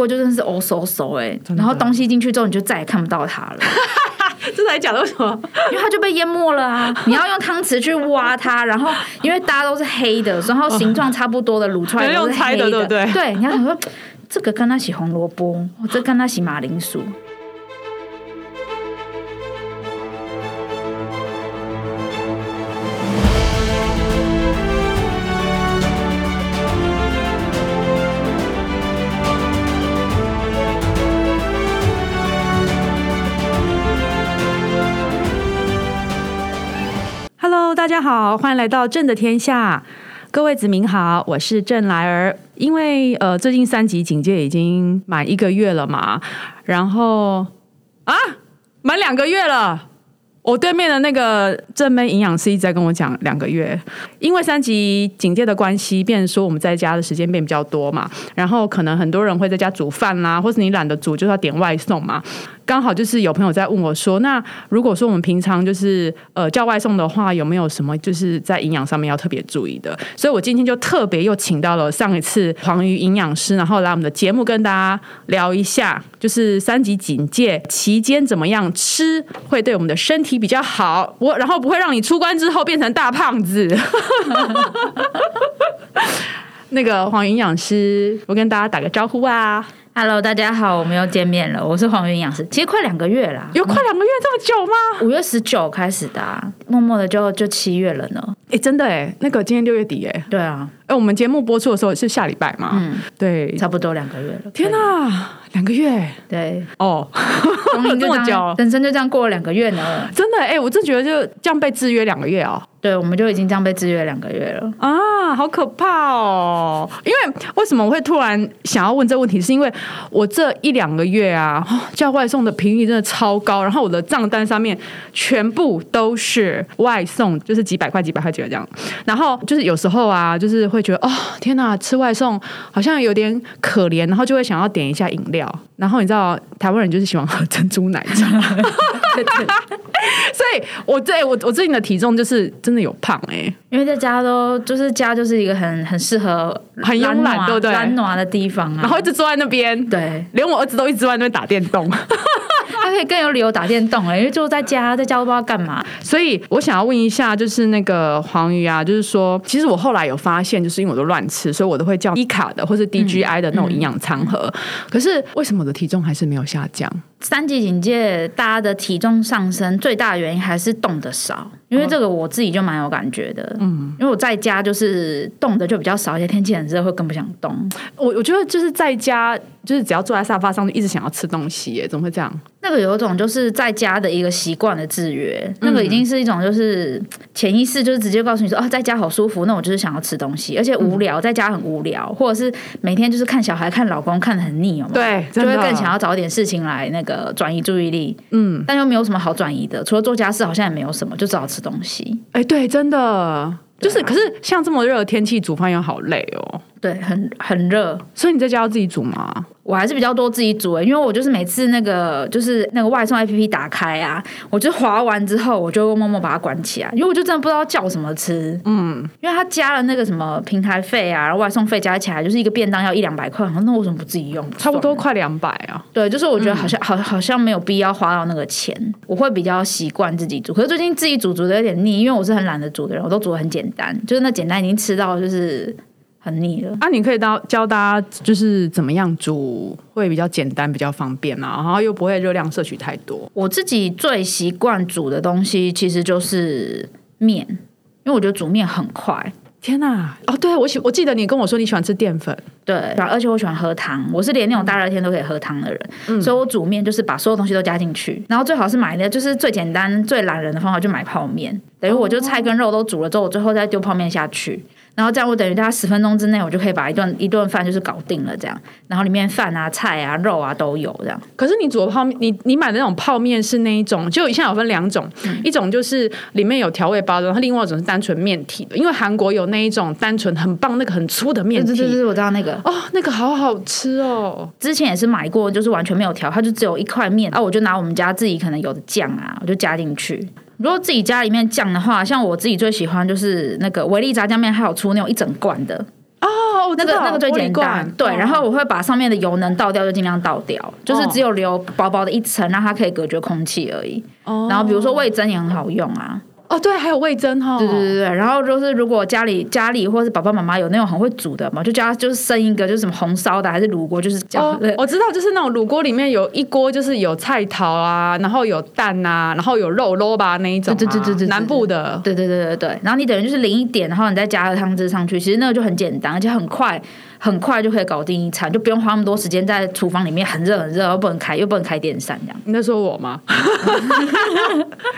锅就真的是哦嗖嗖哎，然后东西进去之后你就再也看不到它了。这才讲的为什么？因为它就被淹没了啊！你要用汤匙去挖它，然后因为大家都是黑的，然后形状差不多的卤出来都是黑的，对不对？对，你要想说这个跟它洗红萝卜，这跟它洗马铃薯。大家好，欢迎来到朕的天下。各位子民好，我是郑来儿。因为呃，最近三级警戒已经满一个月了嘛，然后啊，满两个月了。我对面的那个正妹营养师一直在跟我讲两个月，因为三级警戒的关系，变说我们在家的时间变比较多嘛，然后可能很多人会在家煮饭啦，或是你懒得煮，就是要点外送嘛。刚好就是有朋友在问我说，那如果说我们平常就是呃叫外送的话，有没有什么就是在营养上面要特别注意的？所以我今天就特别又请到了上一次黄鱼营养师，然后来我们的节目跟大家聊一下，就是三级警戒期间怎么样吃会对我们的身体比较好，我然后不会让你出关之后变成大胖子。那个黄营养师，我跟大家打个招呼啊。Hello，大家好，我们又见面了。我是黄云养师，其实快两个月了，有快两个月这么久吗？五月十九开始的，默默的就就七月了呢。哎，真的哎，那个今天六月底哎，对啊，哎，我们节目播出的时候是下礼拜嘛？嗯，对，差不多两个月了。天哪，两个月，对，哦，这么久，人生就这样过了两个月呢。真的哎，我真觉得就这样被制约两个月哦。对，我们就已经这样被制约两个月了啊，好可怕哦！因为为什么我会突然想要问这个问题，是因为我这一两个月啊，叫外送的频率真的超高，然后我的账单上面全部都是外送，就是几百块、几百块几个这样。然后就是有时候啊，就是会觉得哦，天哪，吃外送好像有点可怜，然后就会想要点一下饮料。然后你知道台湾人就是喜欢喝 珍珠奶茶，所以我对我我最近的体重就是。真的有胖哎，因为在家都就是家就是一个很很适合很慵懒对不对？懒暖的地方啊，然后一直坐在那边，对，连我儿子都一直在那边打电动，他可以更有理由打电动哎，因为就在家，在家都不知道干嘛。所以我想要问一下，就是那个黄鱼啊，就是说，其实我后来有发现，就是因为我都乱吃，所以我都会叫低卡的或是 DGI 的那种营养餐盒。可是为什么我的体重还是没有下降？三级警戒，大家的体重上升最大的原因还是动的少，因为这个我自己就蛮有感觉的。嗯，因为我在家就是动的就比较少，而且天气很热，会更不想动。我我觉得就是在家，就是只要坐在沙发上，就一直想要吃东西，耶，怎么会这样？那个有一种就是在家的一个习惯的制约，那个已经是一种就是潜意识，就是直接告诉你说哦，在家好舒服，那我就是想要吃东西，而且无聊，在家很无聊，或者是每天就是看小孩、看老公看的很腻哦，对，就会更想要找点事情来那个转移注意力，嗯，但又没有什么好转移的，除了做家事，好像也没有什么，就只好吃东西。哎，对，真的。就是，可是像这么热的天气煮饭又好累哦，对，很很热，所以你在家要自己煮吗？我还是比较多自己煮诶，因为我就是每次那个就是那个外送 A P P 打开啊，我就划完之后，我就默默把它关起来，因为我就真的不知道叫什么吃。嗯，因为它加了那个什么平台费啊，然后外送费加起来就是一个便当要一两百块，那为什么不自己用？差不多快两百啊。对，就是我觉得好像好好像没有必要花到那个钱，我会比较习惯自己煮。可是最近自己煮煮的有点腻，因为我是很懒得煮的人，我都煮的很简单，就是那简单已经吃到就是。很腻了啊！你可以教教大家，就是怎么样煮会比较简单、比较方便啊，然后又不会热量摄取太多。我自己最习惯煮的东西其实就是面，因为我觉得煮面很快。天哪！哦，对我喜我记得你跟我说你喜欢吃淀粉，对，而且我喜欢喝汤，我是连那种大热天都可以喝汤的人，嗯所以我煮面就是把所有东西都加进去，然后最好是买的就是最简单、最懒人的方法，就买泡面，等于我就菜跟肉都煮了之后，我最后再丢泡面下去。然后这样，我等于大概十分钟之内，我就可以把一顿一顿饭就是搞定了。这样，然后里面饭啊、菜啊、肉啊都有这样。可是你煮的泡面，你你买的那种泡面是那一种，就现在有分两种，一种就是里面有调味包的，然后另外一种是单纯面体的。因为韩国有那一种单纯很棒那个很粗的面体，对对对，我知道那个哦，那个好好吃哦。之前也是买过，就是完全没有调，它就只有一块面，啊，我就拿我们家自己可能有的酱啊，我就加进去。如果自己家里面酱的话，像我自己最喜欢就是那个维力炸酱面，还有出那种一整罐的啊，哦，那个那个最简单，对。然后我会把上面的油能倒掉就尽量倒掉，就是只有留薄薄的一层，让它可以隔绝空气而已。然后比如说味增也很好用啊。哦，对，还有味增哈，对对对对，然后就是如果家里家里或是爸爸妈妈有那种很会煮的嘛，就叫他就是生一个，就是什么红烧的还是卤锅，就是哦，我知道，就是那种卤锅里面有一锅就是有菜桃啊，然后有蛋啊，然后有肉肉吧那一种，对对对对，南部的，对对对对对，然后你等于就是淋一点，然后你再加个汤汁上去，其实那个就很简单，而且很快。很快就可以搞定一餐，就不用花那么多时间在厨房里面很热很热，又不能开又不能开电扇这样。你在说我吗？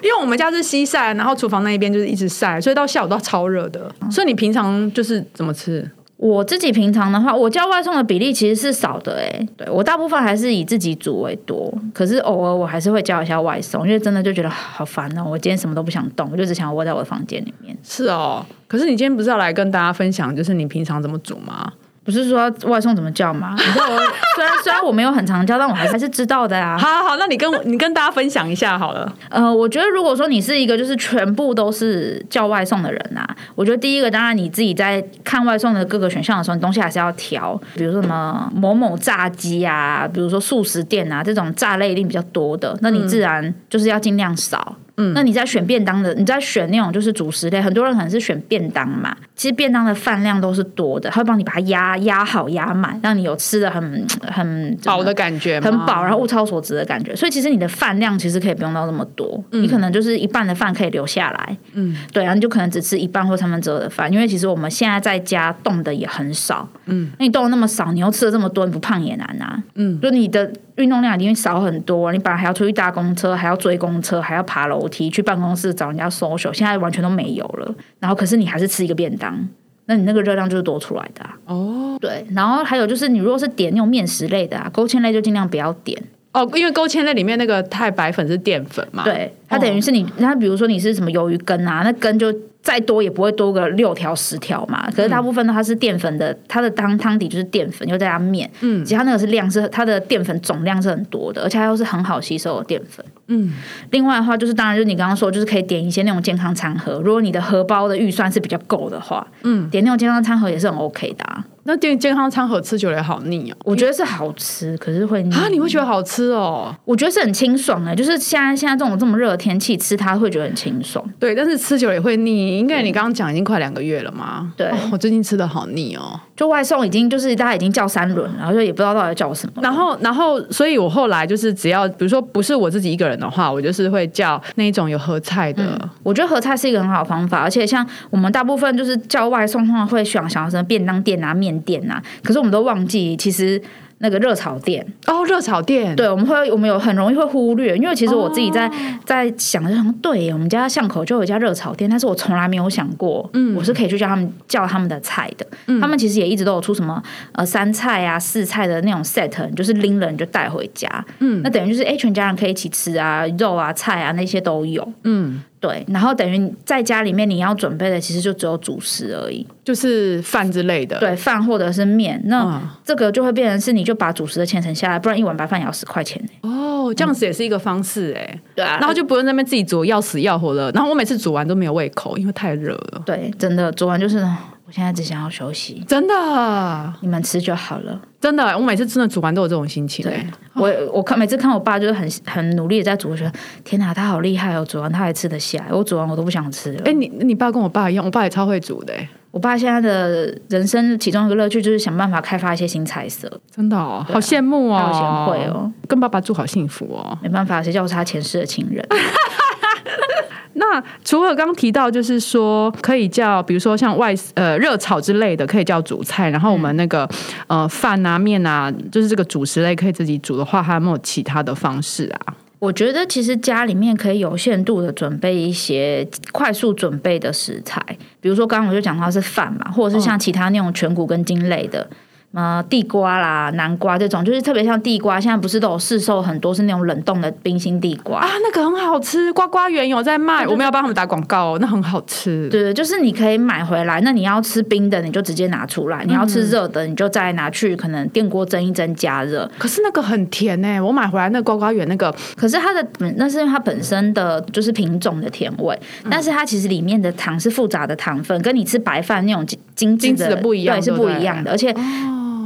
因为我们家是西晒，然后厨房那一边就是一直晒，所以到下午都超热的。所以你平常就是怎么吃？我自己平常的话，我叫外送的比例其实是少的哎。对我大部分还是以自己煮为多，可是偶尔我还是会叫一下外送，因为真的就觉得好烦哦。我今天什么都不想动，我就只想窝在我的房间里面。是哦，可是你今天不是要来跟大家分享，就是你平常怎么煮吗？不是说外送怎么叫吗？你知道我虽然虽然我没有很常叫，但我还是还是知道的啊。好，好，那你跟你跟大家分享一下好了。呃，我觉得如果说你是一个就是全部都是叫外送的人啊，我觉得第一个当然你自己在看外送的各个选项的时候，你东西还是要调，比如说什么某某炸鸡啊，比如说素食店啊这种炸类一定比较多的，那你自然就是要尽量少。嗯，那你在选便当的，你在选那种就是主食类，很多人可能是选便当嘛。其实便当的饭量都是多的，他会帮你把它压压好压满，让你有吃的很很饱的感觉，很饱，然后物超所值的感觉。所以其实你的饭量其实可以不用到那么多，你可能就是一半的饭可以留下来。嗯，对，然后你就可能只吃一半或三分之二的饭，因为其实我们现在在家动的也很少。嗯，那你动的那么少，你又吃了这么多，你不胖也难啊。嗯，就你的。运动量已经少很多，你本来还要出去搭公车，还要追公车，还要爬楼梯去办公室找人家 social，现在完全都没有了。然后可是你还是吃一个便当，那你那个热量就是多出来的哦。对，然后还有就是你如果是点那种面食类的啊，勾芡类就尽量不要点哦，因为勾芡在里面那个太白粉是淀粉嘛。对，它等于是你，那比如说你是什么鱿鱼羹啊，那羹就。再多也不会多个六条十条嘛，可是大部分呢，它是淀粉的，它的汤汤底就是淀粉，又再加面，嗯，其实它那个是量是它的淀粉总量是很多的，而且它又是很好吸收的淀粉，嗯。另外的话，就是当然就是你刚刚说，就是可以点一些那种健康餐盒，如果你的荷包的预算是比较够的话，嗯，点那种健康餐盒也是很 OK 的。那健健康餐盒吃久了好腻哦，我觉得是好吃，可是会腻啊？你会觉得好吃哦？我觉得是很清爽哎，就是现在现在这种这么热的天气吃它会觉得很清爽。对，但是吃久了也会腻。应该你刚刚讲已经快两个月了嘛？对，我最近吃的好腻哦，就外送已经就是大家已经叫三轮，然后就也不知道到底叫什么。然后然后，所以我后来就是只要比如说不是我自己一个人的话，我就是会叫那一种有合菜的。我觉得合菜是一个很好的方法，而且像我们大部分就是叫外送，的话会想想要什么便当店啊、面店啊。可是我们都忘记，其实那个热炒店。哦，热炒店，对，我们会我们有很容易会忽略，因为其实我自己在在想，就想对，我们家巷口就有一家热炒店，但是我从来没有想过，嗯，我是可以去叫他们叫他们的菜的，他们其实也一直都有出什么呃三菜啊四菜的那种 set，就是拎了你就带回家，嗯，那等于就是哎全家人可以一起吃啊，肉啊菜啊那些都有，嗯。对，然后等于在家里面你要准备的其实就只有主食而已，就是饭之类的。对，饭或者是面，那这个就会变成是你就把主食的钱省下来，不然一碗白饭也要十块钱哦，这样子也是一个方式哎。对啊，然后就不用那边自己煮，要死要活的。然后我每次煮完都没有胃口，因为太热了。对，真的煮完就是我现在只想要休息，真的，你们吃就好了。真的，我每次真的煮完都有这种心情。对，我我看每次看我爸就是很很努力的在煮，我觉得天哪，他好厉害哦！煮完他还吃得下，我煮完我都不想吃了。哎，你你爸跟我爸一样，我爸也超会煮的。我爸现在的人生其中一个乐趣就是想办法开发一些新菜色。真的哦，好羡慕哦，好贤惠哦，跟爸爸住好幸福哦。没办法，谁叫我是他前世的情人。那除了刚刚提到，就是说可以叫，比如说像外呃热炒之类的，可以叫主菜。然后我们那个呃饭啊面啊，就是这个主食类可以自己煮的话，还有没有其他的方式啊？我觉得其实家里面可以有限度的准备一些快速准备的食材，比如说刚刚我就讲到是饭嘛，或者是像其他那种全谷跟筋类的。呃，地瓜啦、南瓜这种，就是特别像地瓜，现在不是都有市售很多是那种冷冻的冰心地瓜啊，那个很好吃，瓜瓜园有在卖，我们要帮他们打广告哦，那很好吃。对对，就是你可以买回来，那你要吃冰的，你就直接拿出来；你要吃热的，你就再拿去可能电锅蒸一蒸加热。可是那个很甜哎，我买回来那瓜瓜园那个，可是它的那是因为它本身的就是品种的甜味，但是它其实里面的糖是复杂的糖分，跟你吃白饭那种。精致的精致的不一样对，是不一样的，而且。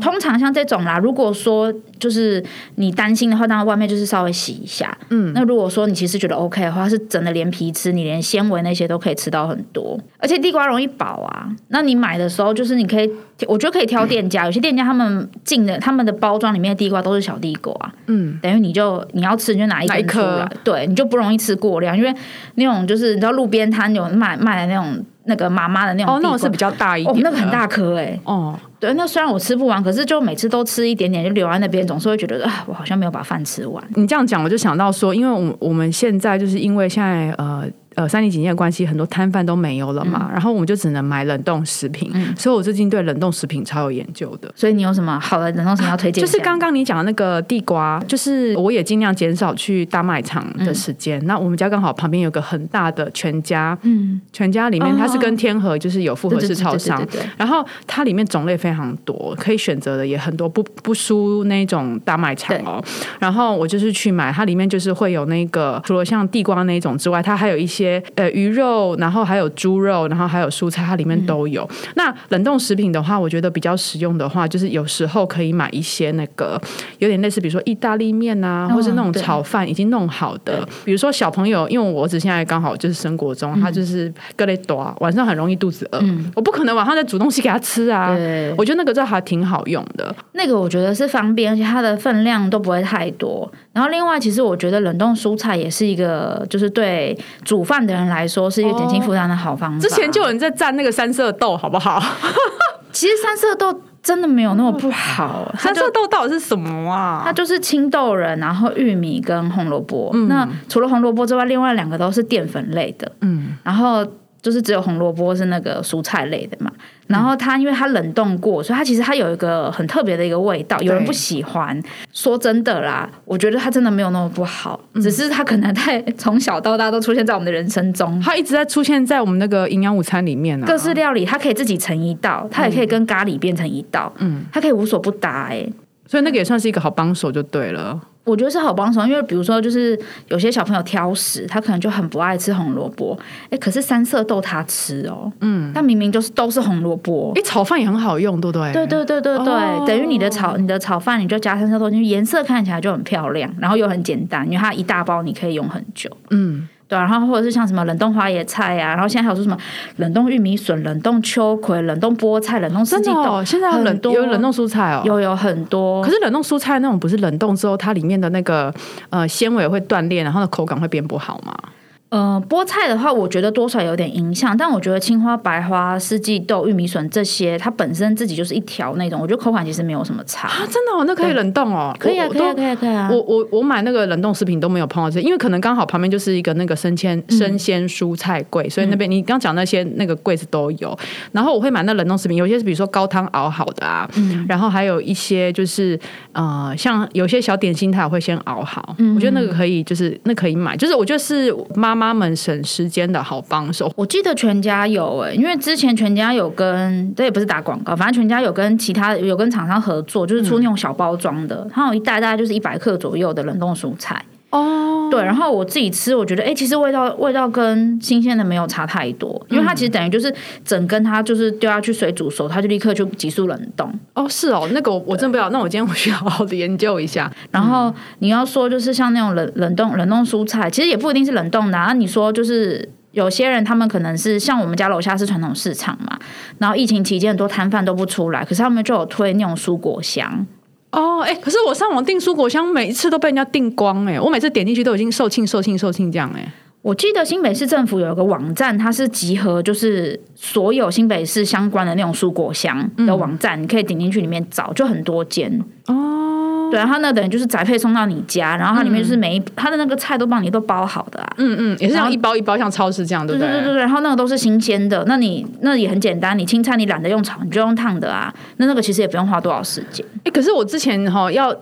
通常像这种啦，如果说就是你担心的话，当然外面就是稍微洗一下。嗯，那如果说你其实觉得 OK 的话，是整的连皮吃，你连纤维那些都可以吃到很多，而且地瓜容易饱啊。那你买的时候，就是你可以，我觉得可以挑店家，有些店家他们进的他们的包装里面的地瓜都是小地瓜，嗯，等于你就你要吃你就拿一颗？根出来，对，你就不容易吃过量，因为那种就是你知道路边摊有卖卖的那种那个妈妈的那种哦，那种是比较大一哦点，那个很大。颗哎、哦，对，那虽然我吃不完，可是就每次都吃一点点，就留在那边，总是会觉得啊，我好像没有把饭吃完。你这样讲，我就想到说，因为我我们现在就是因为现在呃呃三级警戒的关系，很多摊贩都没有了嘛，然后我们就只能买冷冻食品，所以我最近对冷冻食品超有研究的。所以你有什么好的冷冻食品要推荐？就是刚刚你讲的那个地瓜，就是我也尽量减少去大卖场的时间。那我们家刚好旁边有个很大的全家，嗯，全家里面它是跟天河就是有复合式超商然后它里面种类非常多，可以选择的也很多，不不输那种大卖场哦。然后我就是去买，它里面就是会有那个除了像地瓜那种之外，它还有一些呃鱼肉，然后还有猪肉，然后还有蔬菜，它里面都有。那冷冻食品的话，我觉得比较实用的话，就是有时候可以买一些那个有点类似，比如说意大利面啊，或是那种炒饭已经弄好的。比如说小朋友，因为我儿子现在刚好就是生活中，他就是各类多，晚上很容易肚子饿，我不可能晚上再煮东西给他吃啊。对我觉得那个就还挺好用的。那个我觉得是方便，而且它的分量都不会太多。然后另外，其实我觉得冷冻蔬菜也是一个，就是对煮饭的人来说是一个减轻负担的好方法。之前就有人在蘸那个三色豆，好不好？其实三色豆真的没有那么不好，三色豆到底是什么啊？它就是青豆仁，然后玉米跟红萝卜。嗯那除了红萝卜之外，另外两个都是淀粉类的。嗯，然后就是只有红萝卜是那个蔬菜类的嘛。然后它因为它冷冻过，所以它其实它有一个很特别的一个味道，有人不喜欢。说真的啦，我觉得它真的没有那么不好，嗯只是它可能在 从小到大都出现在我们的人生中。它一直在出现在我们那个营养午餐里面啊。各式料理，它可以自己成一道，它也可以跟咖喱变成一道，嗯，它可以无所不搭、哎，所以那个也算是一个好帮手就对了。我觉得是好帮手，因为比如说，就是有些小朋友挑食，他可能就很不爱吃红萝卜，哎，可是三色豆他吃哦，嗯，但明明就是都是红萝卜。哎，炒饭也很好用，对不对？对对对对对，哦等于你的炒你的炒饭，你就加三色豆进去，颜色看起来就很漂亮，然后又很简单，因为它一大包你可以用很久。嗯，对啊、然后或者是像什么冷冻花椰菜呀、然后现在还有说什么冷冻玉米笋、冷冻秋葵、冷冻菠菜、冷冻四季豆，哦，现在有冷很多有冷冻蔬菜哦。有有很多。可是冷冻蔬菜那种不是冷冻之后，它里面的那个呃纤维会断裂，然后的口感会变不好吗？呃，菠菜的话，我觉得多少有点影响，但我觉得青花、白花、四季豆、玉米笋这些，它本身自己就是一条那种，我觉得口感其实没有什么差。啊，真的哦，那可以冷冻哦，可以啊，可以啊，可以啊。我我我买那个冷冻食品都没有碰到这，因为可能刚好旁边就是一个那个生鲜生鲜蔬菜柜，所以那边你刚讲那些那个柜子都有。然后我会买那冷冻食品，有些是比如说高汤熬好的啊，然后还有一些就是呃，像有些小点心它也会先熬好，我觉得那个可以，就是那可以买，就是我觉得是妈妈们省时间的好帮手。我记得全家有诶、因为之前全家有跟这也不是打广告，反正全家有跟其他有跟厂商合作，就是出那种小包装的，它有一袋大概就是一百克左右的冷冻蔬菜。哦，对，然后我自己吃，我觉得哎、诶其实味道味道跟新鲜的没有差太多，因为它其实等于就是整根它就是丢下去水煮熟，它就立刻就急速冷冻。哦，是哦，那个我我真不知道，那我今天 我需要好好的研究一下。然后你要说就是像那种冷冷冻冷冻蔬菜，其实也不一定是冷冻的、啊。那你说就是有些人他们可能是像我们家楼下是传统市场嘛，然后疫情期间很多摊贩都不出来，可是他们就有推那种蔬果箱。哦，哎、可是我上网订蔬果箱，每一次都被人家订光哎、我每次点进去都已经售罄、售罄、售罄这样哎、我记得新北市政府有一个网站，它是集合就是所有新北市相关的那种蔬果箱的网站，你可以点进去里面找，就很多间。哦，对，然后那等于就是宅配送到你家，然后它里面就是每一它的那个菜都帮你都包好的啊。嗯嗯，也是像一包一包像超市这样，对不对对对对，然后那个都是新鲜的，那你那也很简单，你青菜你懒得用炒，你就用烫的啊，那那个其实也不用花多少时间。哎、可是我之前哈要。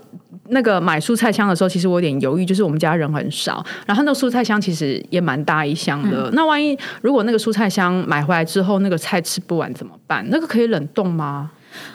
那个买蔬菜箱的时候，其实我有点犹豫，就是我们家人很少，然后那个蔬菜箱其实也蛮大一箱的。那万一如果那个蔬菜箱买回来之后，那个菜吃不完怎么办？那个可以冷冻吗？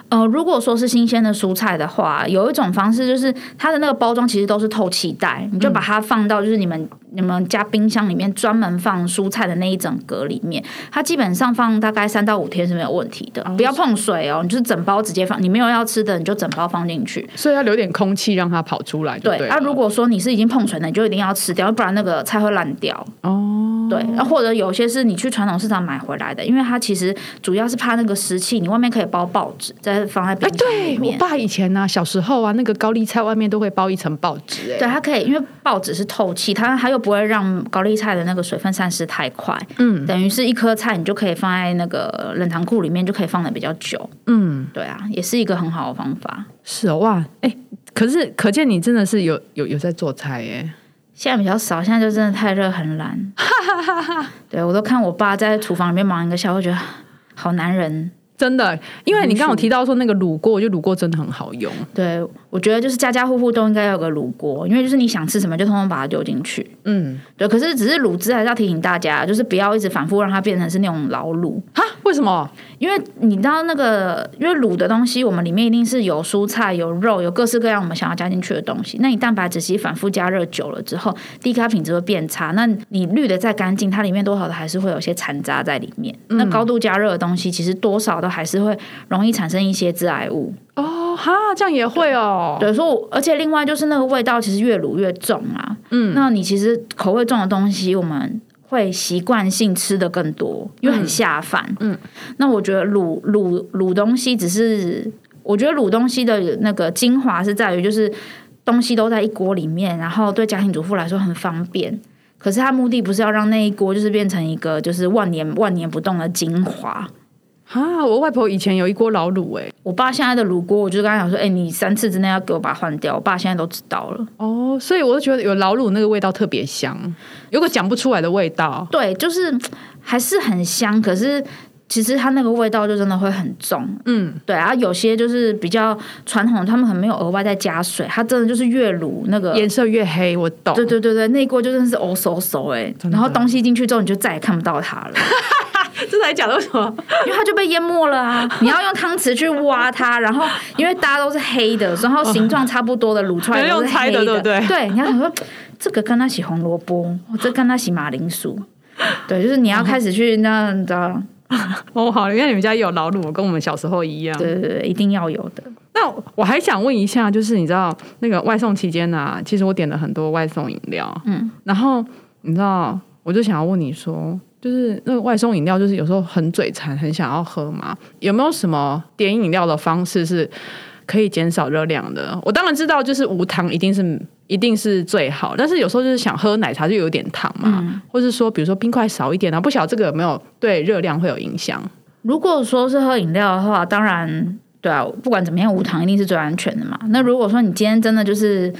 呃，如果说是新鲜的蔬菜的话，有一种方式就是它的那个包装其实都是透气袋，你就把它放到就是你们你们家冰箱里面专门放蔬菜的那一整格里面，它基本上放大概三到五天是没有问题的。不要碰水哦，你就是整包直接放，你没有要吃的你就整包放进去。所以要留点空气让它跑出来。对，啊，如果说你是已经碰水的，你就一定要吃掉，不然那个菜会烂掉。哦，对，那或者有些是你去传统市场买回来的，因为它其实主要是怕那个湿气，你外面可以包报纸再放在冰箱里面。我爸以前呢，小时候啊，那个高丽菜外面都会包一层报纸。哎，对，它可以，因为报纸是透气，它它又不会让高丽菜的那个水分散失太快，嗯，等于是一颗菜你就可以放在那个冷藏库里面，就可以放的比较久，嗯，对啊，也是一个很好的方法。是哦，哇，哎，可是可见你真的是有有有在做菜耶。现在比较少，现在就真的太热很懒，对我都看我爸在厨房里面忙一个下午，觉得好男人。真的，因为你刚刚提到说那个卤锅，我觉得卤锅真的很好用。对，我觉得就是家家户户都应该有个卤锅，因为就是你想吃什么就通通把它丢进去。嗯，对。可是只是卤汁还是要提醒大家，就是不要一直反复让它变成是那种老卤。哈？为什么？因为你知道那个，因为卤的东西，我们里面一定是有蔬菜、有肉、有各式各样我们想要加进去的东西。那你蛋白质其实反复加热久了之后，低卡品质会变差。那你滤的再干净，它里面多少的还是会有些残渣在里面。那高度加热的东西，其实多少都还是会容易产生一些致癌物。哦，哈，这样也会哦。对，所以而且另外就是那个味道，其实越卤越重啊。嗯，那你其实口味重的东西，我们。会习惯性吃的更多，因为很下饭。嗯，那我觉得卤卤卤东西只是，我觉得卤东西的那个精华是在于，就是东西都在一锅里面，然后对家庭主妇来说很方便。可是它目的不是要让那一锅就是变成一个就是万年万年不动的精华。啊！我外婆以前有一锅老卤，哎，我爸现在的卤锅，我就跟他讲说，哎，你三次之内要给我把它换掉。我爸现在都知道了。哦，所以我就觉得有老卤那个味道特别香，有个讲不出来的味道。对，就是还是很香，可是其实它那个味道就真的会很重。嗯，对啊，有些就是比较传统，他们可能没有额外再加水，它真的就是越卤那个颜色越黑。我懂。对对对对，那锅就真的是哦嗖嗖哎，然后东西进去之后，你就再也看不到它了。这才讲的为什么？因为它就被淹没了啊！你要用汤匙去挖它，然后因为大家都是黑的，然后形状差不多的卤出来都是黑的，对不对？对，你要想说这个跟他洗红萝卜，这跟他洗马铃薯，对，就是你要开始去那你知道？哦，好，因为你们家有老卤，跟我们小时候一样，对对对，一定要有的。那我还想问一下，就是你知道那个外送期间呢，其实我点了很多外送饮料，嗯，然后你知道，我就想要问你说。就是那个外送饮料，就是有时候很嘴馋，很想要喝嘛。有没有什么点饮料的方式是可以减少热量的？我当然知道，就是无糖一定是一定是最好。但是有时候就是想喝奶茶，就有点糖嘛，或是说，比如说冰块少一点啊，不晓得这个有没有对热量会有影响？如果说是喝饮料的话，当然对啊，不管怎么样，无糖一定是最安全的嘛。那如果说你今天真的就是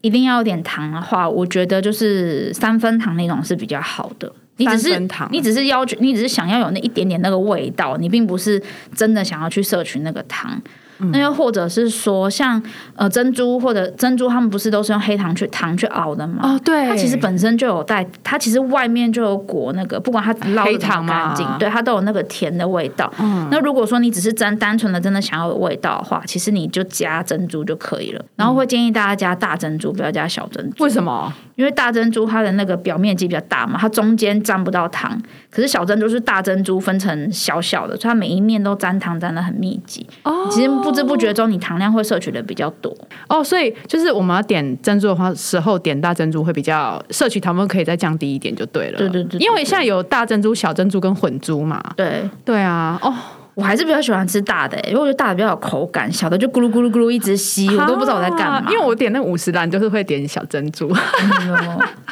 一定要有点糖的话，我觉得就是三分糖那种是比较好的。你只是你只是要求，你只是想要有那一点点那个味道，你并不是真的想要去摄取那个糖。那又或者是说，像呃珍珠或者珍珠，他们不是都是用黑糖去糖去熬的吗？哦，对，它其实本身就有带，它其实外面就有裹那个，不管它捞的糖干净，对，它都有那个甜的味道。嗯，那如果说你只是真单纯的真的想要有味道的话，其实你就加珍珠就可以了。然后会建议大家加大珍珠，不要加小珍珠。为什么？因为大珍珠它的那个表面积比较大嘛，它中间沾不到糖。可是小珍珠是大珍珠分成小小的，所以它每一面都沾糖沾的很密集。哦，其实不知不觉中你糖量会摄取的比较多。哦，所以就是我们要点珍珠的话，时候点大珍珠会比较摄取糖分可以再降低一点就对了。对对对，因为现在有大珍珠、小珍珠跟混珠嘛。对对啊，哦。我还是比较喜欢吃大的，因为我觉得大的比较有口感，小的就咕噜咕噜咕噜一直吸，我都不知道我在干嘛。因为我点那五十兰就是会点小珍珠，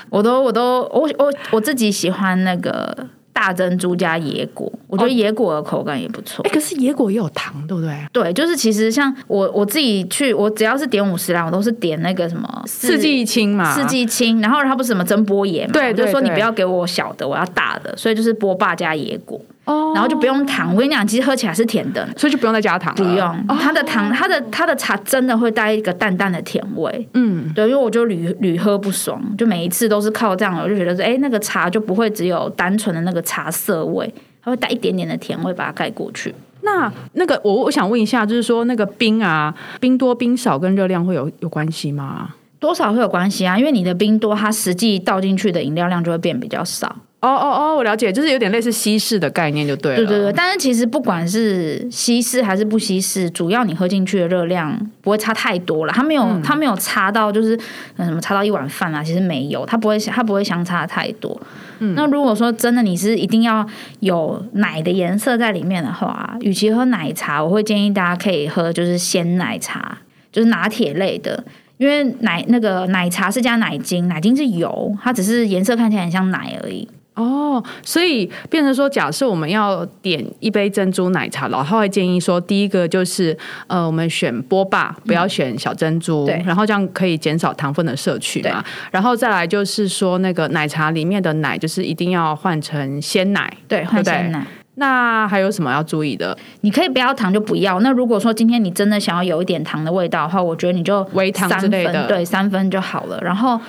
我都我都我我我自己喜欢那个大珍珠加野果，我觉得野果的口感也不错。哎，可是野果也有糖，对不对？对，就是其实像我我自己去，我只要是点五十兰，我都是点那个什么四季青嘛，四季青。然后它不是什么蒸波野嘛，对，就说你不要给我小的，我要大的，所以就是波霸加野果。哦，然后就不用糖。我跟你讲，其实喝起来是甜的，所以就不用再加糖。不用，它的糖，它的它的茶真的会带一个淡淡的甜味。嗯，对，因为我就屡屡喝不爽，就每一次都是靠这样，我就觉得说，哎，那个茶就不会只有单纯的那个茶色味，它会带一点点的甜味把它盖过去。那那个我我想问一下，就是说那个冰啊，冰多冰少跟热量会有有关系吗？多少会有关系啊，因为你的冰多，它实际倒进去的饮料量就会变比较少。哦哦哦，我了解，就是有点类似稀释的概念，就对了。对对对，但是其实不管是稀释还是不稀释，主要你喝进去的热量不会差太多了。它没有，它没有差到就是什么差到一碗饭啊，其实没有，它不会，它不会相差太多。嗯，那如果说真的你是一定要有奶的颜色在里面的话，与其喝奶茶，我会建议大家可以喝就是鲜奶茶，就是拿铁类的。因为奶那个奶茶是加奶精，奶精是油，它只是颜色看起来很像奶而已。哦，所以变成说，假设我们要点一杯珍珠奶茶，老他会建议说，第一个就是呃，我们选波霸，不要选小珍珠，对，然后这样可以减少糖分的摄取嘛。然后再来就是说，那个奶茶里面的奶就是一定要换成鲜奶，对，换鲜奶。那还有什么要注意的？你可以不要糖就不要。那如果说今天你真的想要有一点糖的味道的话，我觉得你就微糖之类的，对，三分就好了。然后。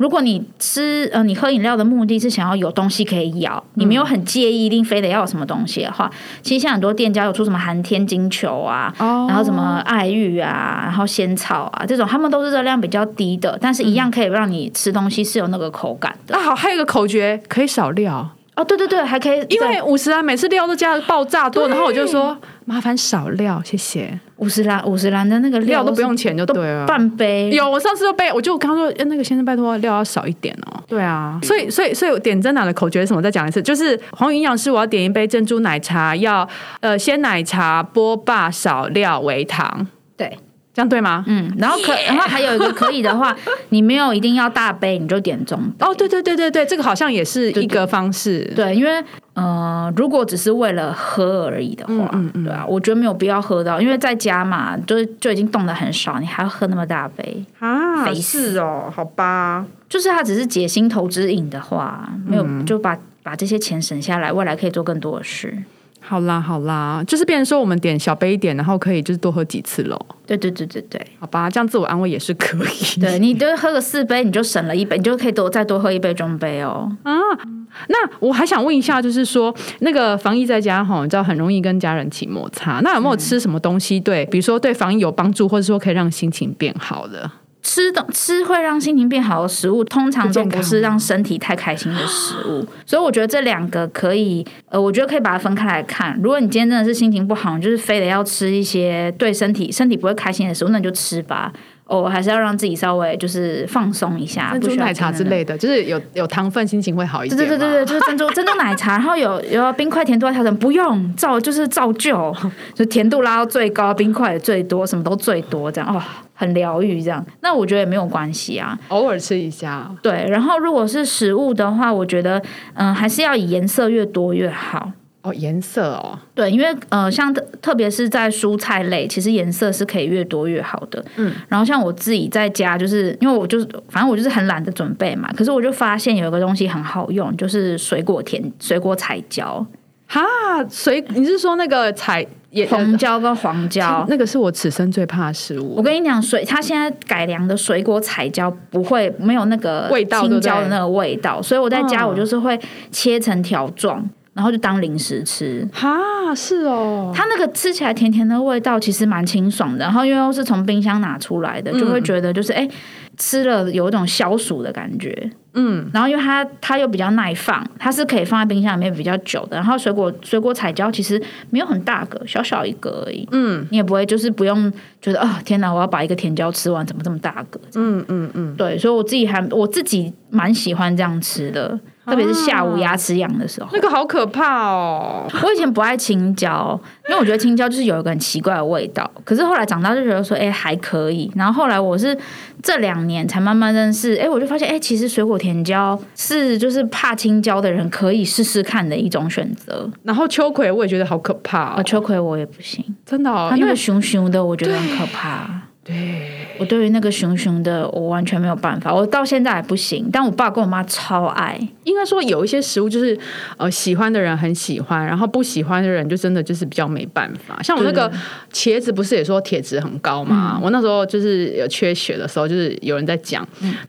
如果你吃呃，你喝饮料的目的是想要有东西可以咬，你没有很介意一定非得要有什么东西的话，其实像很多店家有出什么寒天金球啊，然后什么爱玉啊，然后仙草啊这种，他们都是热量比较低的，但是一样可以让你吃东西是有那个口感的。啊，好，还有一个口诀，可以少料。哦，对对对，还可以，因为五十啊每次料都加的爆炸多，然后我就说麻烦少料，谢谢。五十兰五十兰的那个料都不用钱就对了，半杯。有，我上次就被，我就刚说，那个先生拜托料要少一点哦。对啊，所以所以所以点真奶的口诀是什么？再讲一次，就是黄营养师，我要点一杯珍珠奶茶，要呃鲜奶茶，波霸少料，微糖。对。这样对吗？嗯，然后可，然后还有一个可以的话，你没有一定要大杯，你就点中。哦，对对对对对，这个好像也是一个方式。对，因为呃，如果只是为了喝而已的话，嗯嗯，对啊，我觉得没有必要喝到，因为在家嘛，就是就已经冻得很少，你还要喝那么大杯啊？没事哦，好吧，就是它只是解心头之瘾的话，没有就把把这些钱省下来，未来可以做更多的事。好啦好啦，就是变成说我们点小杯一点，然后可以就是多喝几次喽。对对对对对，好吧，这样自我安慰也是可以。对你就喝个四杯，你就省了一杯，你就可以多再多喝一杯中杯哦。啊，那我还想问一下，就是说那个防疫在家哈，你知道很容易跟家人起摩擦，那有没有吃什么东西对，比如说对防疫有帮助，或者说可以让心情变好的？吃的吃会让心情变好的食物，通常都不是让身体太开心的食物，所以我觉得这两个可以，呃，我觉得可以把它分开来看。如果你今天真的是心情不好，你就是非得要吃一些对身体身体不会开心的食物，那你就吃吧。哦，还是要让自己稍微就是放松一下，珍珠奶茶之类的，就是有有糖分，心情会好一点。对对对对，就是珍珠 珍珠奶茶，然后有有冰块甜度要调整，不用照就是照旧，就甜度拉到最高，冰块也最多，什么都最多，这样哦，很疗愈这样。那我觉得也没有关系啊，偶尔吃一下。对，然后如果是食物的话，我觉得嗯，还是要以颜色越多越好。哦，颜色哦，对，因为呃，像特特别是在蔬菜类，其实颜色是可以越多越好的。嗯，然后像我自己在家，就是因为我就是反正我就是很懒得准备嘛，可是我就发现有一个东西很好用，就是水果甜水果彩椒。哈，水你是说那个彩红椒跟黄椒？那个是我此生最怕的食物。我跟你讲，水它现在改良的水果彩椒不会没有那个味道，青椒的那个味道，所以我在家我就是会切成条状。然后就当零食吃，哈，是哦，它那个吃起来甜甜的味道，其实蛮清爽的。然后因为又是从冰箱拿出来的，就会觉得就是哎，吃了有一种消暑的感觉。嗯，然后因为它它又比较耐放，它是可以放在冰箱里面比较久的。然后水果水果彩椒其实没有很大个，小小一个而已。嗯，你也不会就是不用觉得啊，天哪，我要把一个甜椒吃完，怎么这么大个？嗯嗯嗯，对，所以我自己还我自己蛮喜欢这样吃的。特别是下午牙齿痒的时候，那个好可怕哦！我以前不爱青椒，因为我觉得青椒就是有一个很奇怪的味道。可是后来长大就觉得说，哎，还可以。然后后来我是这两年才慢慢认识，哎，我就发现，哎，其实水果甜椒是就是怕青椒的人可以试试看的一种选择。然后秋葵我也觉得好可怕，哦，秋葵我也不行，真的，它那个熊熊的，我觉得很可怕。对我对于那个熊熊的，我完全没有办法，我到现在还不行。但我爸跟我妈超爱。应该说有一些食物就是呃喜欢的人很喜欢，然后不喜欢的人就真的就是比较没办法。像我那个茄子不是也说铁质很高嘛？我那时候就是有缺血的时候，就是有人在讲，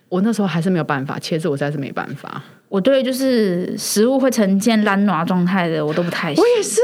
我那时候还是没有办法，茄子我实在是没办法。我对就是食物会呈现烂暖状态的，我都不太。我也是，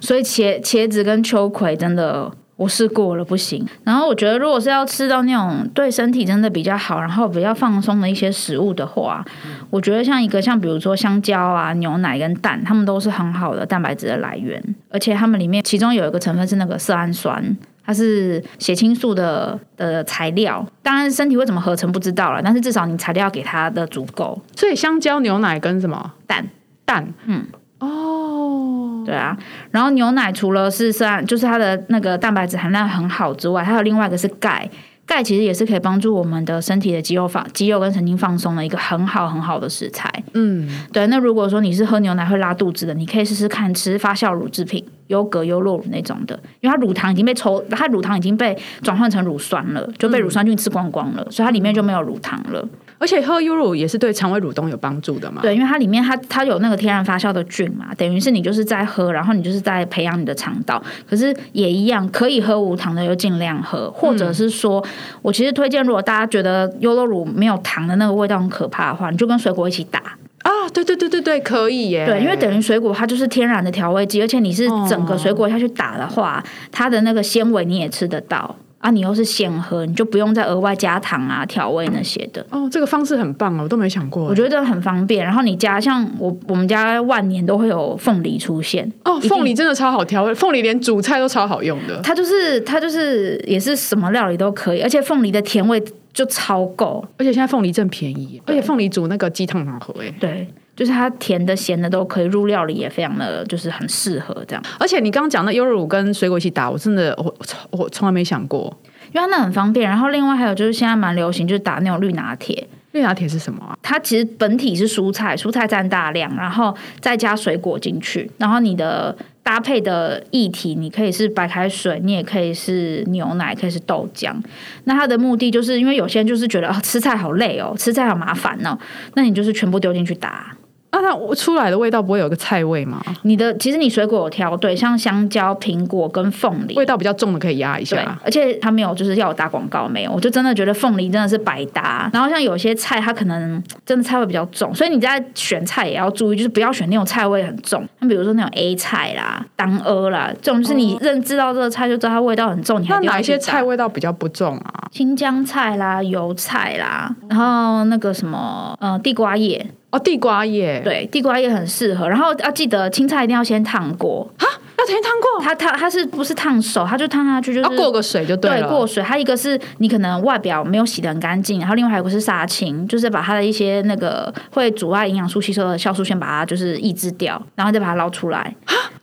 所以茄茄子跟秋葵真的。我试过了，不行。然后我觉得，如果是要吃到那种对身体真的比较好，然后比较放松的一些食物的话，我觉得像一个像比如说香蕉啊、牛奶跟蛋，它们都是很好的蛋白质的来源，而且它们里面其中有一个成分是那个色氨酸，它是血清素的的材料。当然，身体会怎么合成不知道了，但是至少你材料给它的足够。所以香蕉、牛奶跟什么蛋蛋？嗯，哦，对啊，然后牛奶除了是算就是它的那个蛋白质含量很好之外，还有另外一个是钙，钙其实也是可以帮助我们的身体的肌肉放肌肉跟神经放松的一个很好很好的食材。嗯，对，那如果说你是喝牛奶会拉肚子的，你可以试试看吃发酵乳制品，优格、优酪乳那种的，因为它乳糖已经被抽，它乳糖已经被转换成乳酸了，就被乳酸菌吃光光了，所以它里面就没有乳糖了。而且喝优乳也是对肠胃蠕动有帮助的嘛。对，因为它里面它它有那个天然发酵的菌嘛，等于是你就是在喝，然后你就是在培养你的肠道。可是也一样，可以喝无糖的就尽量喝，或者是说，我其实推荐，如果大家觉得优酪乳没有糖的那个味道很可怕的话，你就跟水果一起打。啊，对对对对对，可以耶。对，因为等于水果它就是天然的调味剂，而且你是整个水果下去打的话，它的那个纤维你也吃得到。啊，你又是现喝，你就不用再额外加糖啊、调味那些的。哦，这个方式很棒哦，我都没想过。我觉得很方便。然后你加像我我们家万年都会有凤梨出现哦，凤梨真的超好调味，凤梨连煮菜都超好用的。它就是它就是也是什么料理都可以，而且凤梨的甜味就超够。而且现在凤梨正便宜，而且凤梨煮那个鸡汤很好喝哎。对。就是它甜的、咸的都可以入料理，也非常的就是很适合这样。而且你刚刚讲的优乳跟水果一起打，我真的我我从来没想过，因为它那很方便。然后另外还有就是现在蛮流行，就是打那种绿拿铁。绿拿铁是什么啊？它其实本体是蔬菜，蔬菜占大量，然后再加水果进去，然后你的搭配的液体，你可以是白开水，你也可以是牛奶，可以是豆浆。那它的目的就是因为有些人就是觉得哦吃菜好累哦，吃菜好麻烦哦，那你就是全部丢进去打。啊，那出来的味道不会有个菜味吗？你的其实你水果有挑对，像香蕉、苹果跟凤梨，味道比较重的可以压一下。而且它没有就是要我打广告没有，我就真的觉得凤梨真的是百搭。然后像有些菜它可能真的菜味比较重，所以你在选菜也要注意，就是不要选那种菜味很重。那比如说那种 A 菜啦、当阿啦，这种就是你认知到这个菜就知道它味道很重。你那哪一些菜味道比较不重啊？青江菜啦、油菜啦，然后那个什么呃地瓜叶。哦，地瓜叶，对，地瓜叶很适合。然后要记得青菜一定要先烫过啊，要先烫过。它它它是不是烫手？它就烫下去就是过个水就对了。对，过水。它一个是你可能外表没有洗的很干净，然后另外还有个是杀青，就是把它的一些那个会阻碍营养素吸收的酵素先把它就是抑制掉，然后再把它捞出来。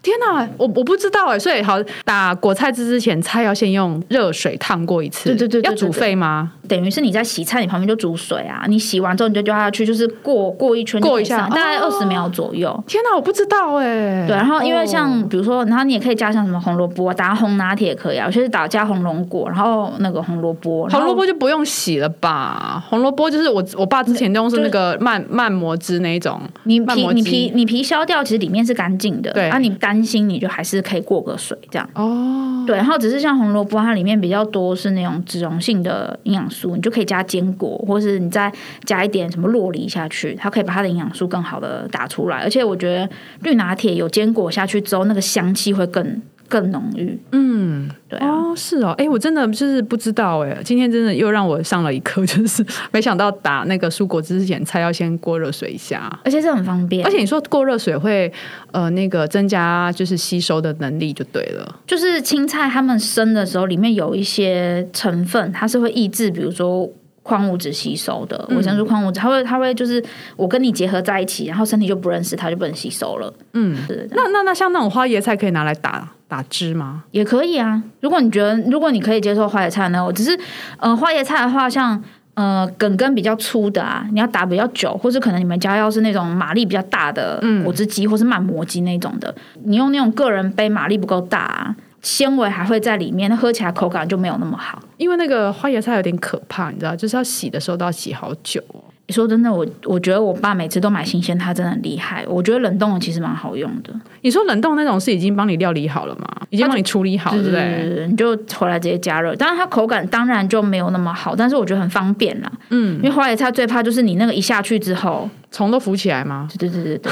天哪，我我不知道哎，所以好打果菜汁之前，菜要先用热水烫过一次。对对对，要煮沸吗？等于是你在洗菜，你旁边就煮水啊。你洗完之后你就丢下去，就是过过一圈，过一下，大概二十秒左右。天哪，我不知道哎。对，然后因为像比如说，然后你也可以加上什么红萝卜，打红拿铁也可以啊。有些是打加红龙果，然后那个红萝卜，红萝卜就不用洗了吧？红萝卜就是我我爸之前用是那个慢慢磨汁那一种，你皮你皮你皮削掉，其实里面是干净的。对，啊，你担心你就还是。是可以过个水这样哦，对，然后只是像红萝卜，它里面比较多是那种脂溶性的营养素，你就可以加坚果，或是你再加一点什么洛梨下去，它可以把它的营养素更好的打出来。而且我觉得绿拿铁有坚果下去之后，那个香气会更。更浓郁，嗯，对哦，是哦，哎，我真的就是不知道，哎，今天真的又让我上了一课，就是没想到打那个蔬果汁之前，菜要先过热水一下，而且这很方便，而且你说过热水会呃那个增加就是吸收的能力就对了，就是青菜它们生的时候里面有一些成分，它是会抑制，比如说。矿物质吸收的维生素、矿物质，它会它会就是我跟你结合在一起，然后身体就不认识它，就不能吸收了。嗯，那那那像那种花椰菜可以拿来打打汁吗？也可以啊。如果你觉得如果你可以接受花椰菜呢，我只是呃花椰菜的话，像呃梗根比较粗的啊，你要打比较久，或是可能你们家要是那种马力比较大的果汁机或是慢磨机那种的，你用那种个人杯马力不够大。纤维还会在里面，那喝起来口感就没有那么好。因为那个花椰菜有点可怕，你知道，就是要洗的时候都要洗好久。你说真的，我我觉得我爸每次都买新鲜，他真的很厉害。我觉得冷冻的其实蛮好用的。你说冷冻那种是已经帮你料理好了吗？已经帮你处理好，对不对？你就回来直接加热。当然它口感当然就没有那么好，但是我觉得很方便啦。嗯，因为花椰菜最怕就是你那个一下去之后，虫都浮起来吗？对对对对对。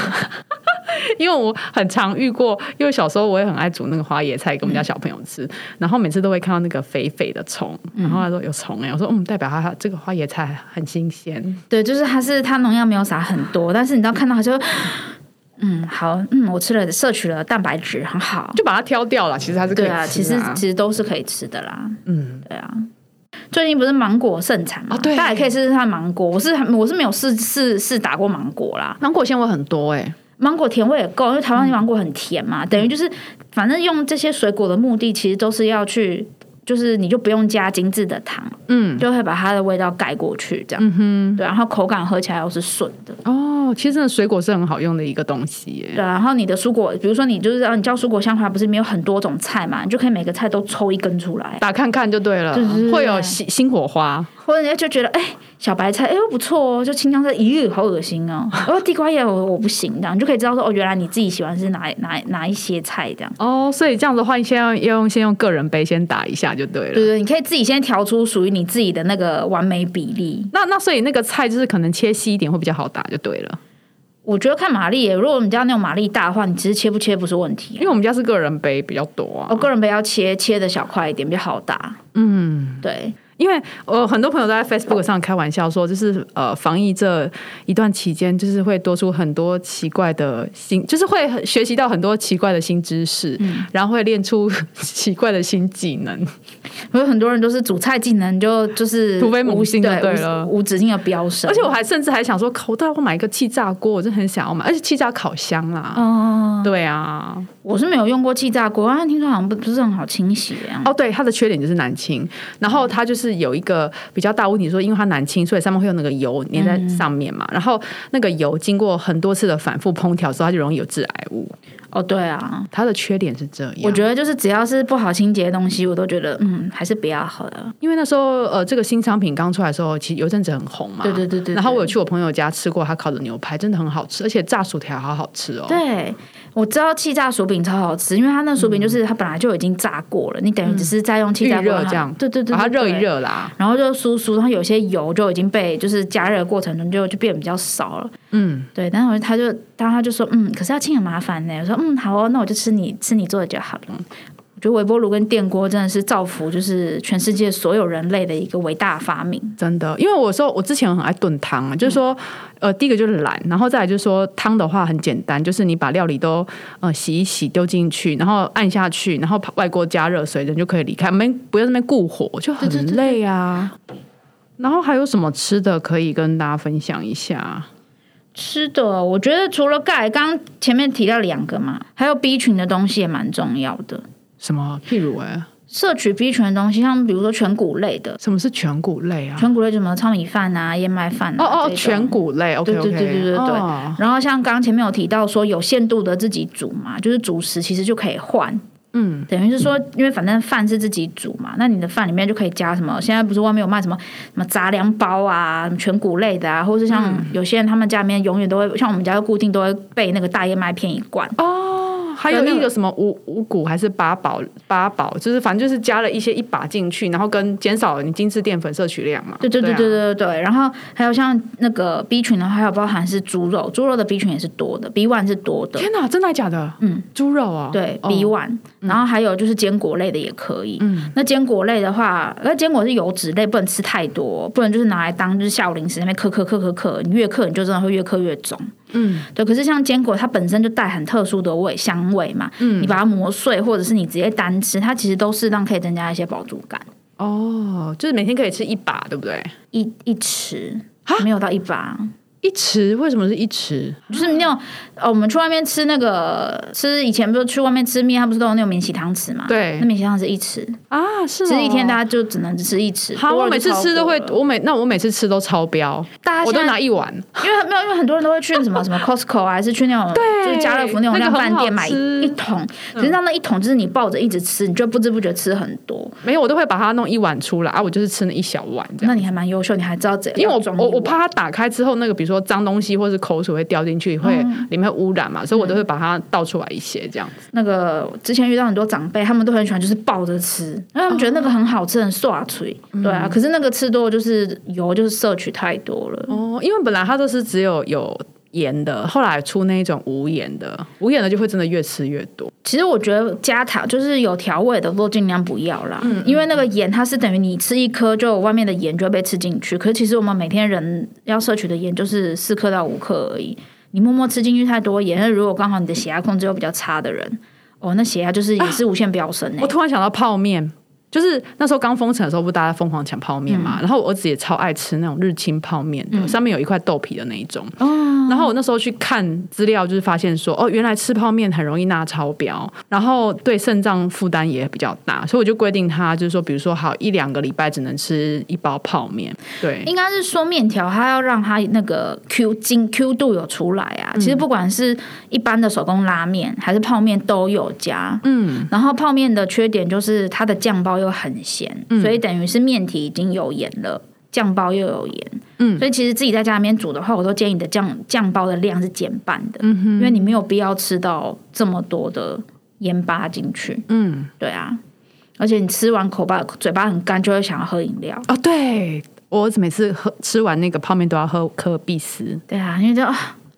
因为我很常遇过，因为小时候我也很爱煮那个花椰菜给我们家小朋友吃，然后每次都会看到那个肥肥的虫，然后他说有虫哎、我说嗯，代表它这个花椰菜很新鲜。对，就是它是它农药没有撒很多，但是你知道看到它就，嗯，好，嗯，我吃了摄取了蛋白质，很好。就把它挑掉了，其实它是可以吃、对啊，其实其实都是可以吃的啦。嗯，对啊。最近不是芒果盛产嘛？哦对大家也可以试试看芒果。我是我是没有试试试打过芒果啦，芒果纤维很多哎、芒果甜味也够，因为台湾芒果很甜嘛，等于就是反正用这些水果的目的，其实都是要去，就是你就不用加精致的糖，嗯，就会把它的味道盖过去，这样，嗯哼，对，然后口感喝起来又是顺的，哦，其实真的水果是很好用的一个东西耶。对，然后你的蔬果，比如说你就是让你叫蔬果香花，不是里面有很多种菜嘛，你就可以每个菜都抽一根出来，打看看就对了，对对对。会有新新火花。或者人家就觉得哎、小白菜哎呦不错哦，就青江菜咦好恶心哦，哦地瓜叶我我不行，这样你就可以知道说哦原来你自己喜欢是哪哪哪一些菜这样。哦，所以这样的话，你先要要用先用个人杯先打一下就对了。对对，你可以自己先调出属于你自己的那个完美比例。那那所以那个菜就是可能切细一点会比较好打就对了，我觉得看马力耶，如果我们家那种马力大的话，你其实切不切不是问题因。为我们家是个人杯比较多啊。哦个人杯要切切的小块一点，比较好打。嗯，对，因为呃很多朋友都在 Facebook 上开玩笑说，就是呃防疫这一段期间，就是会多出很多奇怪的新，就是会学习到很多奇怪的新知识，然后会练出奇怪的新技能。有很多人都是煮菜技能就就是突飞猛无进就对对了无无止境的飙升。而且我还甚至还想说，口袋会买一个气炸锅，我真的很想要买，而且气炸烤箱啦。嗯，对啊，我是没有用过气炸锅，但听说好像不不是很好清洗。哦，对，它的缺点就是难清，然后它就是有一个比较大问题，说因为它难清，所以上面会有那个油粘在上面嘛，然后那个油经过很多次的反复烹调之后，它就容易有致癌物。哦，对啊，它的缺点是这样，我觉得就是只要是不好清洁的东西，我都觉得嗯还是不要好了。因为那时候呃这个新商品刚出来的时候，其实有一阵子很红嘛，对对对对然后我有去我朋友家吃过他烤的牛排，真的很好吃，而且炸薯条好好吃哦。对，我知道气炸薯饼超好吃，因为它那薯饼就是它本来就已经炸过了，你等于只是在用气炸锅热这样对对对，对把它热一。热啦。然后就酥酥，然后有些油就已经被就是加热的过程中就就变得比较少了，嗯，对。但是我他就当他就说，嗯，可是要清很麻烦呢。我说，嗯，好哦，那我就吃你吃你做的就好了。我觉得微波炉跟电锅真的是造福就是全世界所有人类的一个伟大发明。真的，因为我说我之前很爱炖汤啊，就是说，呃，第一个就是懒，然后再来就是说汤的话很简单，就是你把料理都呃洗一洗丢进去，然后按下去，然后外锅加热水，人就可以离开，没不要在那边顾火，就很对对对累啊。然后还有什么吃的可以跟大家分享一下？吃的，我觉得除了钙，刚刚前面提到两个嘛，还有 B 群的东西也蛮重要的。什么？譬如哎、摄取 B 群的东西，像比如说全谷类的，什么是全谷类啊？全谷类就什么糙米饭啊、燕麦饭啊，哦哦，全谷类，OK 对 OK，对对对对对。哦。然后像刚刚前面有提到说有限度的自己煮嘛，就是主食其实就可以换，嗯，等于是说，因为反正饭是自己煮嘛，那你的饭里面就可以加什么？现在不是外面有卖什么什么杂粮包啊、什么全谷类的啊，或是像嗯有些人他们家里面永远都会，像我们家就固定都会备那个大燕麦片一罐。哦，还有那个一个什么五五谷还是八宝八宝，就是反正就是加了一些一把进去，然后跟减少你精致淀粉摄取量嘛。对对对啊对对对对，然后还有像那个 B 群的话，还有包含是猪肉，猪肉的 B 群也是多的，B one 是多的，天哪，真的还假的？嗯，猪肉啊，对哦 B one，、然后还有就是坚果类的也可以。嗯，那坚果类的话，那坚果是油脂类，不能吃太多，不能就是拿来当就是下午零食那边嗑嗑嗑嗑嗑，你越嗑你就真的会越嗑越肿。嗯，对。可是像坚果，它本身就带很特殊的味香味嘛，嗯你把它磨碎，或者是你直接单吃，它其实都适当可以增加一些饱足感。哦，就是每天可以吃一把，对不对？一一匙啊没有到一把，一匙为什么是一匙？就是那种呃，我们去外面吃那个吃以前不是去外面吃面，它不是都有那种免洗汤匙嘛？对那免洗汤匙一匙，啊，是吃一天大家。就只能吃一匙。好，我每次吃都会我每那我每次吃都超标，大家我都拿一碗。因为没有，因为很多人都会去什么什么 Costco 啊，还是去那种对就是家乐福那种量那个饭店买吃一桶，可是那那一桶就是你抱着一直吃，你就不知不觉吃很多。没有，我都会把它弄一碗出来啊，我就是吃那一小碗。那你还蛮优秀，你还知道怎样因为我我怕它打开之后，那个比如说脏东西或是口水会掉进去，会嗯里面污染嘛，所以我都会把它倒出来一些这样子。那个之前遇到很多长辈，他们都很喜欢就是抱着吃，因为他们觉得那个很好吃，很刷嘴。对啊，可是那个吃多就是油就是摄取太多了。哦，因为本来它都是只有有盐的，后来出那种无盐的，无盐的就会真的越吃越多。其实我觉得加糖就是有调味的都尽量不要啦，因为那个盐它是等于你吃一颗，就外面的盐就会被吃进去。可是其实我们每天人要摄取的盐就是四克到五克而已，你默默吃进去太多盐，那如果刚好你的血压控制又比较差的人，哦，那血压就是也是无限飙升、欸。我突然想到泡面。就是那时候刚封城的时候，不大家疯狂抢泡面嘛？然后我儿子也超爱吃那种日清泡面的，上面有一块豆皮的那一种。然后我那时候去看资料，就是发现说，哦，原来吃泡面很容易钠超标，然后对肾脏负担也比较大，所以我就规定他，就是说，比如说，好一两个礼拜只能吃一包泡面。对，应该是说面条，它要让它那个 Q 筋 Q 度有出来啊。其实不管是一般的手工拉面还是泡面都有加。嗯，然后泡面的缺点就是它的酱包。又很咸，所以等于是面体已经有盐了，酱包又有盐，嗯，所以其实自己在家里面煮的话，我都建议你的酱酱包的量是减半的，嗯哼，因为你没有必要吃到这么多的盐巴进去，嗯，对啊，而且你吃完口巴嘴巴很干，就会想要喝饮料哦。对我每次喝吃完那个泡面都要喝可必斯，对啊，因为就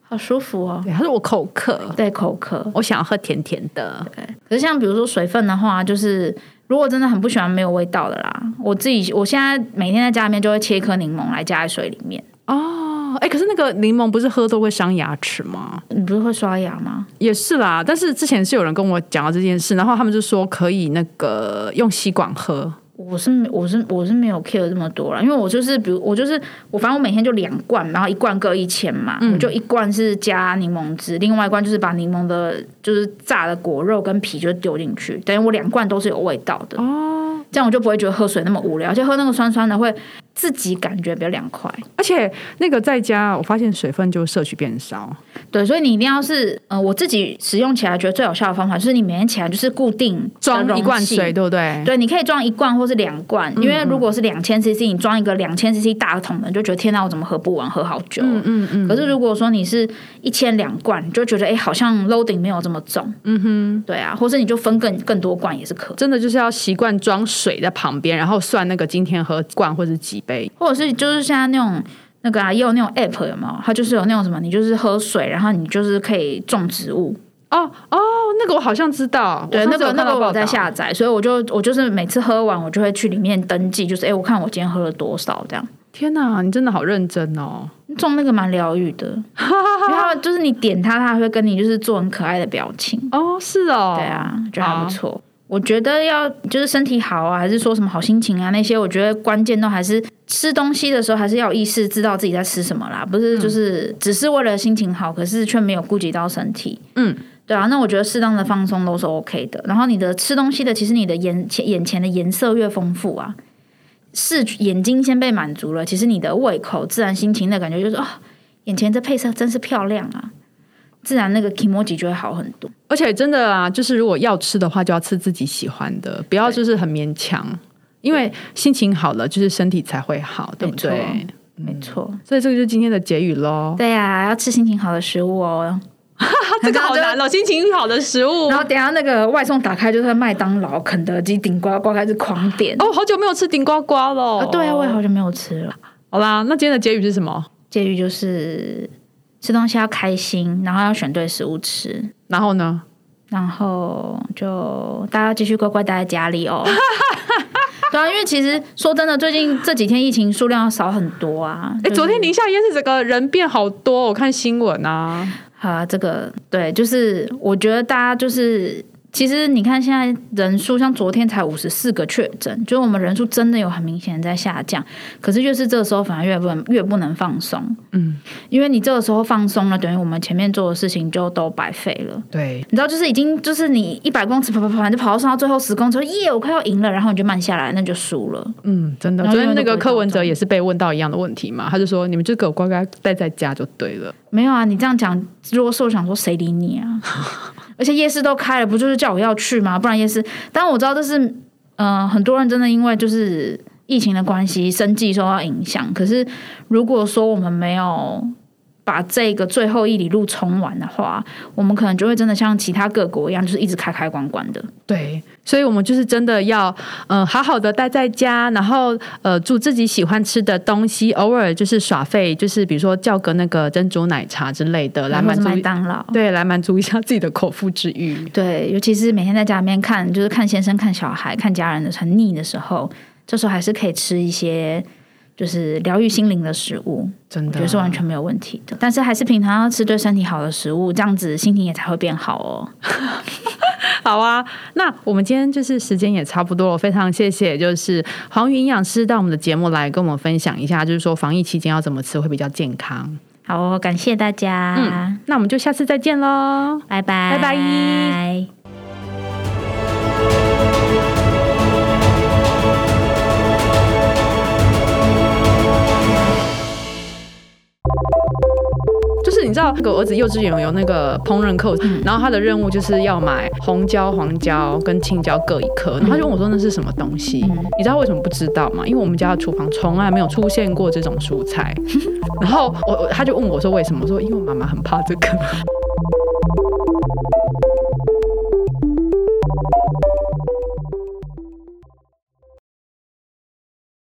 好舒服哦。对，他说我口渴，对口渴，我想要喝甜甜的。对，可是像比如说水分的话，就是。如果真的很不喜欢没有味道的啦，我自己我现在每天在家里面就会切一颗柠檬来加在水里面。哦，哎，可是那个柠檬不是喝都会伤牙齿吗？你不是会刷牙吗？也是啦，但是之前是有人跟我讲到这件事，然后他们就说可以那个用吸管喝。我是我是我是没有 care 这么多了，因为我就是比如我就是我反正我每天就两罐，然后一罐各一千嘛，我就一罐是加柠檬汁，另外一罐就是把柠檬的，就是榨的果肉跟皮就丢进去，等于我两罐都是有味道的哦，这样我就不会觉得喝水那么无聊，而且喝那个酸酸的会。自己感觉比较凉快，而且那个在家，我发现水分就摄取变少。对，所以你一定要是，呃，我自己使用起来觉得最有效的方法，就是你每天起来就是固定装一罐水，对不对？对，你可以装一罐或是两罐，因为如果是两千 CC，你装一个两千 CC 大桶的，就觉得天哪，我怎么喝不完，喝好久。嗯嗯嗯。可是如果说你是一千两罐，你就觉得哎，好像 loading 没有这么重。嗯哼。对啊，或是你就分更更多罐也是可。真的就是要习惯装水在旁边，然后算那个今天喝罐或者几。杯，或者是就是现在那种那个啊，也有那种 app 有没有？它就是有那种什么，你就是喝水，然后你就是可以种植物。哦哦，那个我好像知道，对，那个那个我在下载，所以我就我就是每次喝完，我就会去里面登记，就是哎，我看我今天喝了多少这样。天哪，你真的好认真哦！种那个蛮疗愈的，然后就是你点它，它会跟你就是做很可爱的表情。哦，是哦，对啊，觉得还不错。我觉得要就是身体好啊，还是说什么好心情啊？那些我觉得关键都还是吃东西的时候，还是要有意识，知道自己在吃什么啦。不是就是只是为了心情好，可是却没有顾及到身体。嗯，对啊。那我觉得适当的放松都是 OK 的。然后你的吃东西的，其实你的眼前眼前的颜色越丰富啊，视眼睛先被满足了，其实你的胃口自然心情的感觉就是哦，眼前这配色真是漂亮啊。自然那个 emoji 就会好很多，而且真的啊，就是如果要吃的话，就要吃自己喜欢的，不要就是很勉强，因为心情好了，就是身体才会好，对不对？没错，所以这个就是今天的结语喽。对呀，要吃心情好的食物哦。这个好难哦，心情好的食物。然后等下那个外送打开，就是麦当劳、肯德基、顶呱呱开始狂点。哦，好久没有吃顶呱呱了。对啊，我也好久没有吃了。好啦，那今天的结语是什么？结语就是。吃东西要开心，然后要选对食物吃，然后呢？然后就大家继续乖乖待在家里哦。对啊，因为其实说真的，最近这几天疫情数量少很多啊。哎，昨天宁夏夜市整个人变好多，我看新闻啊。好啊，这个对，就是我觉得大家就是。其实你看，现在人数像昨天才五十四个确诊，就是我们人数真的有很明显在下降。可是越是这个时候，反而越不能越不能放松。嗯，因为你这个时候放松了，等于我们前面做的事情就都白费了。对，你知道，就是已经就是你一百公尺跑跑跑，就跑到上到最后十公尺，耶，我快要赢了，然后你就慢下来，那就输了。嗯，真的。昨天那个柯文哲也是被问到一样的问题嘛，他就说：“你们就给我乖乖待在家就对了。”没有啊，你这样讲，如果是我想说，谁理你啊？而且夜市都开了，不就是叫我要去吗？不然夜市，但我知道这是，嗯，很多人真的因为就是疫情的关系，生计受到影响。可是如果说我们没有把这个最后一里路冲完的话，我们可能就会真的像其他各国一样，就是一直开开关关的。对，所以我们就是真的要，呃，好好的待在家，然后呃，煮自己喜欢吃的东西，偶尔就是耍废，就是比如说叫个那个珍珠奶茶之类的来满足麦当劳，对，来满足一下自己的口腹之欲。对，尤其是每天在家里面看，就是看先生、看小孩、看家人的很腻的时候，这时候还是可以吃一些。就是疗愈心灵的食物，真的，我觉得是完全没有问题的。但是还是平常要吃对身体好的食物，这样子心情也才会变好哦。好啊，那我们今天就是时间也差不多了，非常谢谢，就是黄云营养师到我们的节目来跟我们分享一下，就是说防疫期间要怎么吃会比较健康。好哦，感谢大家。嗯，那我们就下次再见喽，拜拜，拜拜。你知道，那个儿子幼稚园有那个烹饪课，然后他的任务就是要买红椒、黄椒跟青椒各一颗，然后他就问我说那是什么东西？你知道为什么不知道吗？因为我们家的厨房从来没有出现过这种蔬菜。然后我他就问我说为什么？我说因为妈妈很怕这个。